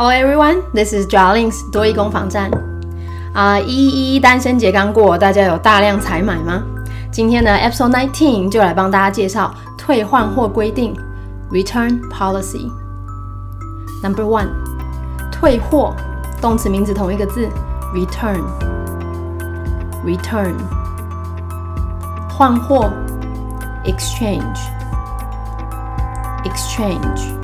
Hello everyone, this is Jarlings 多益攻防战。啊，一一单身节刚过，大家有大量采买吗？今天的 Episode Nineteen 就来帮大家介绍退换货规定 （Return Policy）。Number one，退货，动词名词同一个字，return，return，换货，exchange，exchange。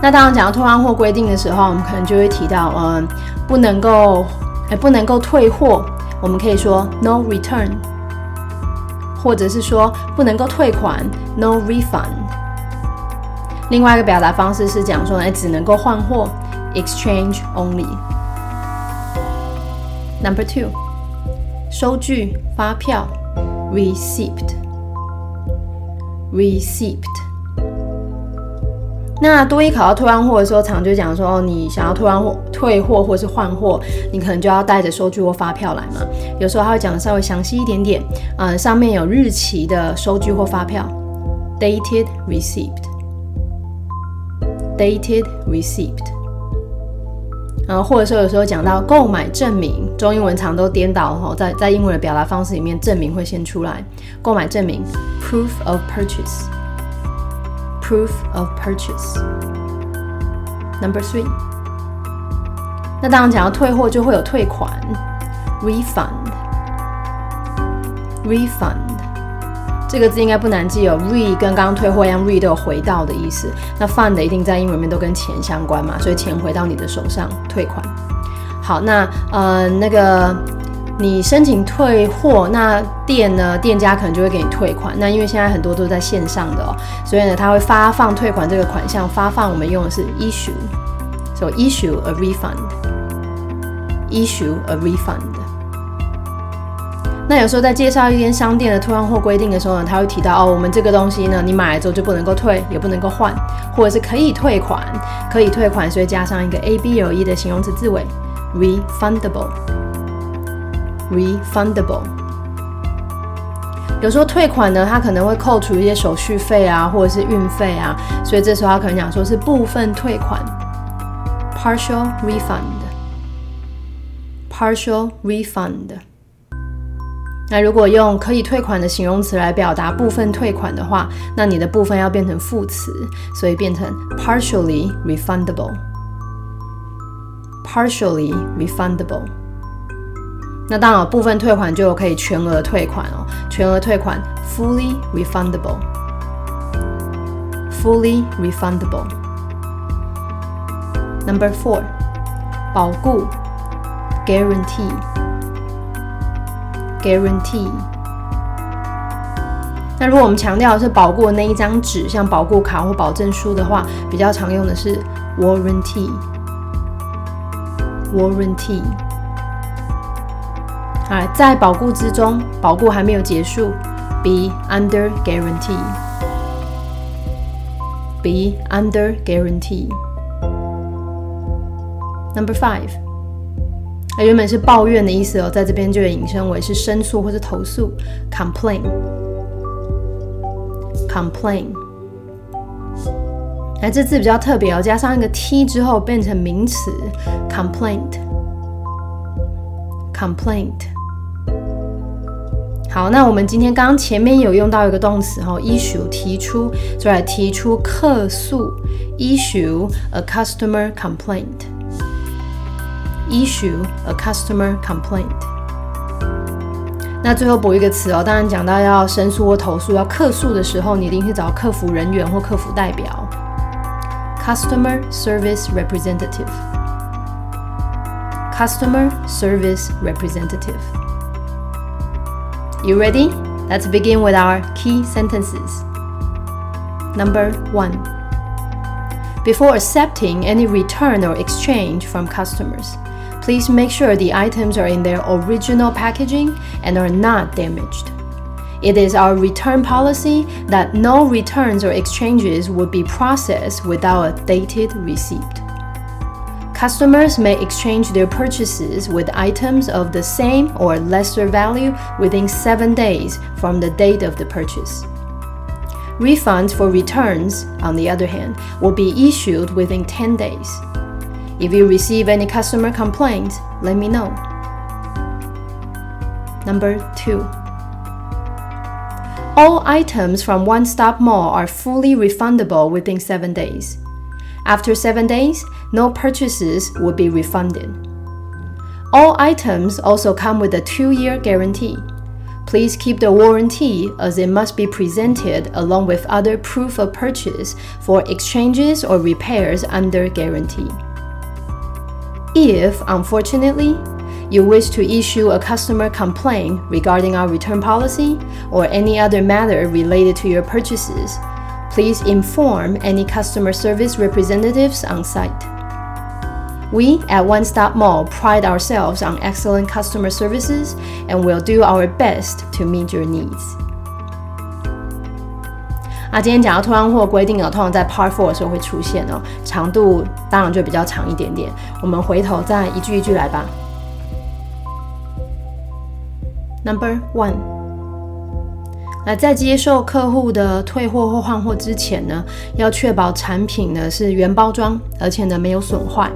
那当然，讲到退换货规定的时候，我们可能就会提到，嗯，不能够，哎，不能够退货，我们可以说 no return，或者是说不能够退款 no refund。另外一个表达方式是讲说，哎，只能够换货 exchange only。Number two，收据、发票 receipt，receipt。那多一考到退换货的时候，常就讲说，你想要退换货、退货或是换货，你可能就要带着收据或发票来嘛。有时候他会讲的稍微详细一点点，嗯，上面有日期的收据或发票，dated receipt，dated receipt。然后或者说有时候讲到购买证明，中英文常都颠倒哈，在在英文的表达方式里面，证明会先出来，购买证明，proof of purchase。Proof of purchase. Number three. 那当然讲到退货就会有退款，refund. Refund 这个字应该不难记哦，re 跟刚刚退货一样，re 都有回到的意思。那 fund 一定在英文里面都跟钱相关嘛，所以钱回到你的手上，退款。好，那呃那个。你申请退货，那店呢？店家可能就会给你退款。那因为现在很多都是在线上的哦，所以呢，他会发放退款这个款项。发放我们用的是 issue，so issue a refund，issue a refund。那有时候在介绍一间商店的退换货规定的时候呢，他会提到哦，我们这个东西呢，你买了之后就不能够退，也不能够换，或者是可以退款，可以退款，所以加上一个 a b l e 的形容词字尾，refundable。refundable，有时候退款呢，它可能会扣除一些手续费啊，或者是运费啊，所以这时候他可能讲说是部分退款，partial refund，partial refund。那如果用可以退款的形容词来表达部分退款的话，那你的部分要变成副词，所以变成 partially refundable，partially refundable。那当然，部分退款就可以全额退款哦。全额退款，fully refundable，fully refundable。Number four，保固，guarantee，guarantee。那如果我们强调的是保固的那一张纸，像保固卡或保证书的话，比较常用的是 warranty，warranty。啊，在保固之中，保固还没有结束，be under guarantee。be under guarantee。Number five，它原本是抱怨的意思哦，在这边就引申为是申诉或是投诉，complain。complain。哎，这字比较特别哦，加上一个 t 之后变成名词，complaint，complaint。好，那我们今天刚刚前面有用到一个动词哈，issue 提出，就来提出客诉，issue a customer complaint，issue a customer complaint。那最后补一个词哦，当然讲到要申诉或投诉、要客诉的时候，你一定是找客服人员或客服代表，customer service representative，customer service representative。You ready? Let's begin with our key sentences. Number one. Before accepting any return or exchange from customers, please make sure the items are in their original packaging and are not damaged. It is our return policy that no returns or exchanges would be processed without a dated receipt. Customers may exchange their purchases with items of the same or lesser value within seven days from the date of the purchase. Refunds for returns, on the other hand, will be issued within 10 days. If you receive any customer complaints, let me know. Number two. All items from One Stop Mall are fully refundable within seven days. After seven days, no purchases will be refunded. All items also come with a two year guarantee. Please keep the warranty as it must be presented along with other proof of purchase for exchanges or repairs under guarantee. If, unfortunately, you wish to issue a customer complaint regarding our return policy or any other matter related to your purchases, please inform any customer service representatives on site. We at One Stop Mall pride ourselves on excellent customer services and will do our best to meet your needs. 啊，今天讲到退换货规定呢，通常在 Part Four 的时候会出现哦，长度当然就比较长一点点。我们回头再一句一句来吧。Number one， 那在接受客户的退货或换货之前呢，要确保产品呢是原包装，而且呢没有损坏。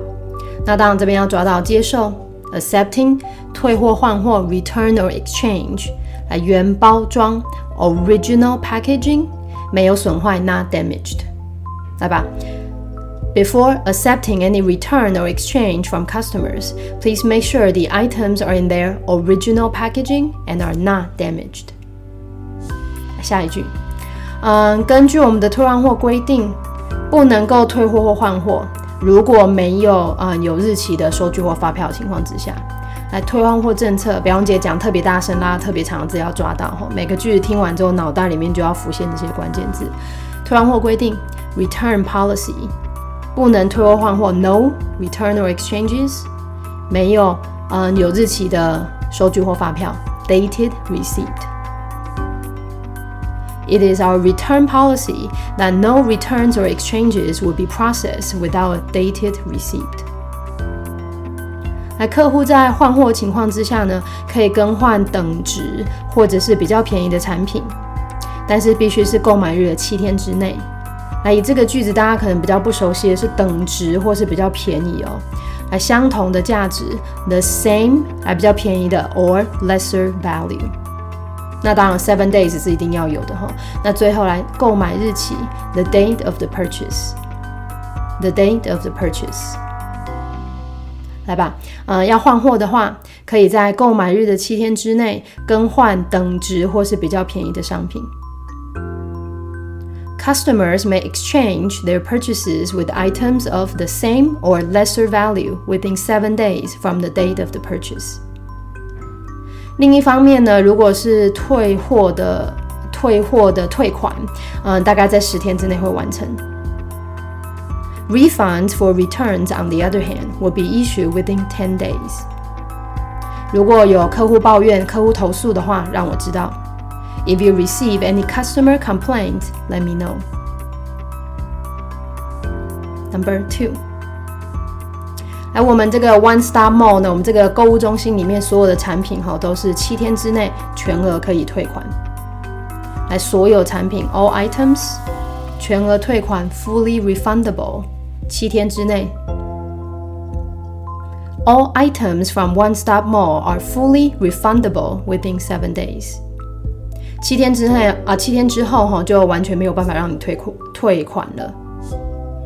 那当然，这边要抓到接受 （accepting）、退货换货 （return or exchange）、来原包装 （original packaging） 没有损坏 （not damaged）。来吧，Before accepting any return or exchange from customers, please make sure the items are in their original packaging and are not damaged。 下一句，嗯，根据我们的退换货规定，不能够退货或换货。如果没有啊有日期的收据或发票的情况之下，来退换货政策，表姐讲特别大声啦，特别长的字要抓到吼。每个句子听完之后，脑袋里面就要浮现这些关键字。退换货规定，return policy，不能退货换货，no return or exchanges，没有嗯有日期的收据或发票，dated receipt。It is our return policy that no returns or exchanges will be processed without a dated receipt. 那客户在换货情况之下呢，可以更换等值或者是比较便宜的产品，但是必须是购买日的七天之内。那以这个句子，大家可能比较不熟悉的是等值或是比较便宜哦。那相同的价值，the same，还比较便宜的，or lesser value。那当然，seven days 是一定要有的哈。那最后来购买日期，the date of the purchase，the date of the purchase。来吧，呃，要换货的话，可以在购买日的七天之内更换等值或是比较便宜的商品。Customers may exchange their purchases with items of the same or lesser value within seven days from the date of the purchase. 另一方面呢，如果是退货的退货的退款，嗯，大概在十天之内会完成。Refunds for returns, on the other hand, will be issued within ten days. 如果有客户抱怨、客户投诉的话，让我知道。If you receive any customer complaints, let me know. Number two. 来，我们这个 One Stop Mall 呢，我们这个购物中心里面所有的产品哈，都是七天之内全额可以退款。来，所有产品 All items 全额退款，fully refundable，七天之内。All items from One Stop Mall are fully refundable within seven days。七天之内啊，七天之后哈，就完全没有办法让你退款退款了。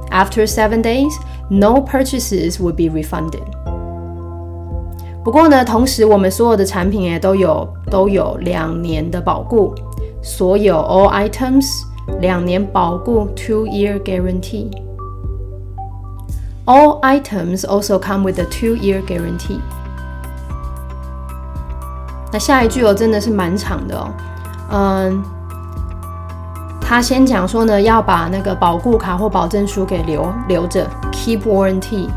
After seven days。No purchases will be refunded。不过呢，同时我们所有的产品也都有都有两年的保固，所有 all items 两年保固 two year guarantee。All items also come with a two year guarantee。那下一句哦，真的是蛮长的哦，嗯。 他先讲说呢，要把那个保固卡或保证书给留留着，keep warranty，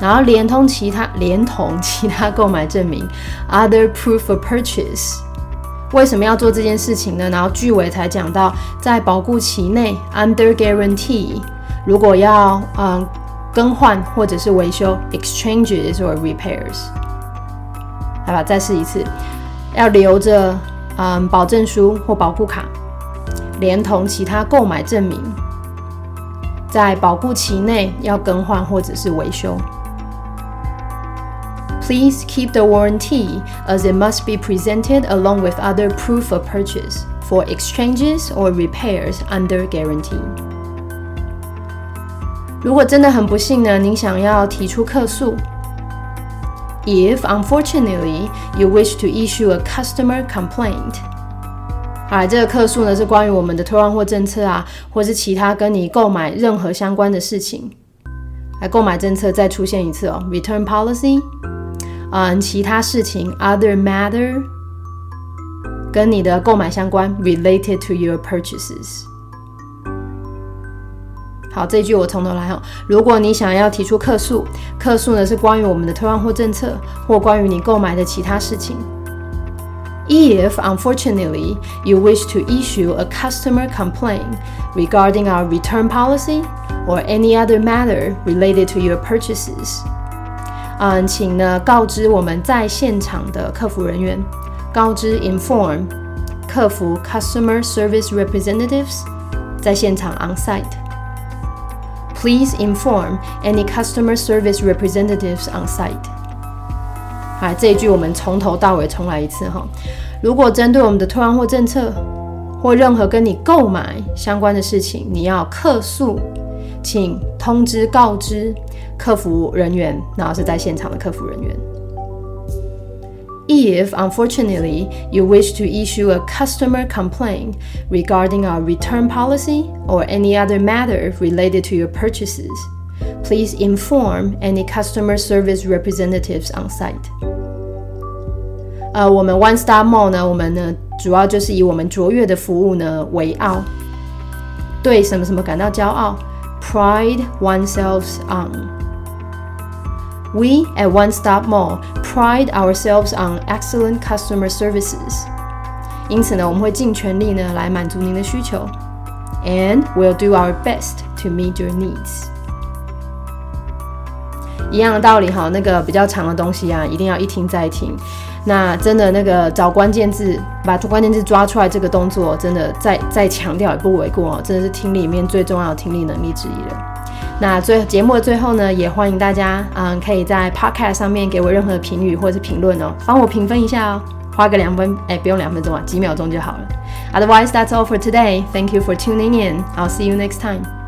然后连同其他连同其他购买证明，other proof of purchase。为什么要做这件事情呢？然后句尾才讲到，在保固期内，under guarantee，如果要嗯更换或者是维修，exchanges or repairs。好吧，再试一次，要留着嗯保证书或保护卡。连同其他购买证明， 在保固期内要更换或者是维修。Please keep the warranty as it must be presented along with other proof of purchase for exchanges or repairs under guarantee. 如果真的很不幸呢，您想要提出客诉，If unfortunately you wish to issue a customer complaint， 啊，这个客诉呢是关于我们的退换货政策啊，或是其他跟你购买任何相关的事情。来，购买政策再出现一次哦，return policy，嗯，其他事情，other matter，跟你的购买相关，related to your purchases。好，这一句我从头来哈。如果你想要提出客诉，客诉呢是关于我们的退换货政策，或关于你购买的其他事情。If unfortunately you wish to issue a customer complaint regarding our return policy or any other matter related to your purchases，嗯，请呢告知我们在现场的客服人员，告知 inform 客服 customer service representatives 在现场 on site。Please inform any customer service representatives on site。 好，这一句我们从头到尾重来一次哈。如果针对我们的退换货政策或任何跟你购买相关的事情，你要客诉，请通知告知客服人员，然后是在现场的客服人员。If, unfortunately, you wish to issue a customer complaint regarding our return policy or any other matter related to your purchases, please inform any customer service representatives on site. 呃，我们 One Star Mall 呢，我们呢主要就是以我们卓越的服务呢为傲，对什么什么感到骄傲，pride oneself on。We at One Stop Mall pride ourselves on excellent customer services. 因此呢，我们会尽全力呢来满足您的需求，and we'll do our best to meet your needs. 一样的道理哈，那个比较长的东西啊，一定要一听再听。那真的那个找关键字，把关键字抓出来，这个动作真的再再强调也不为过哦，真的是听力里面最重要的听力能力之一了。那最节目的最后呢，也欢迎大家，嗯，可以在 Podcast 上面给我任何的评语或者是评论哦，帮我评分一下哦，花个两分，哎，不用两分钟啊，几秒钟就好了。Otherwise, that's all for today. Thank you for tuning in. I'll see you next time.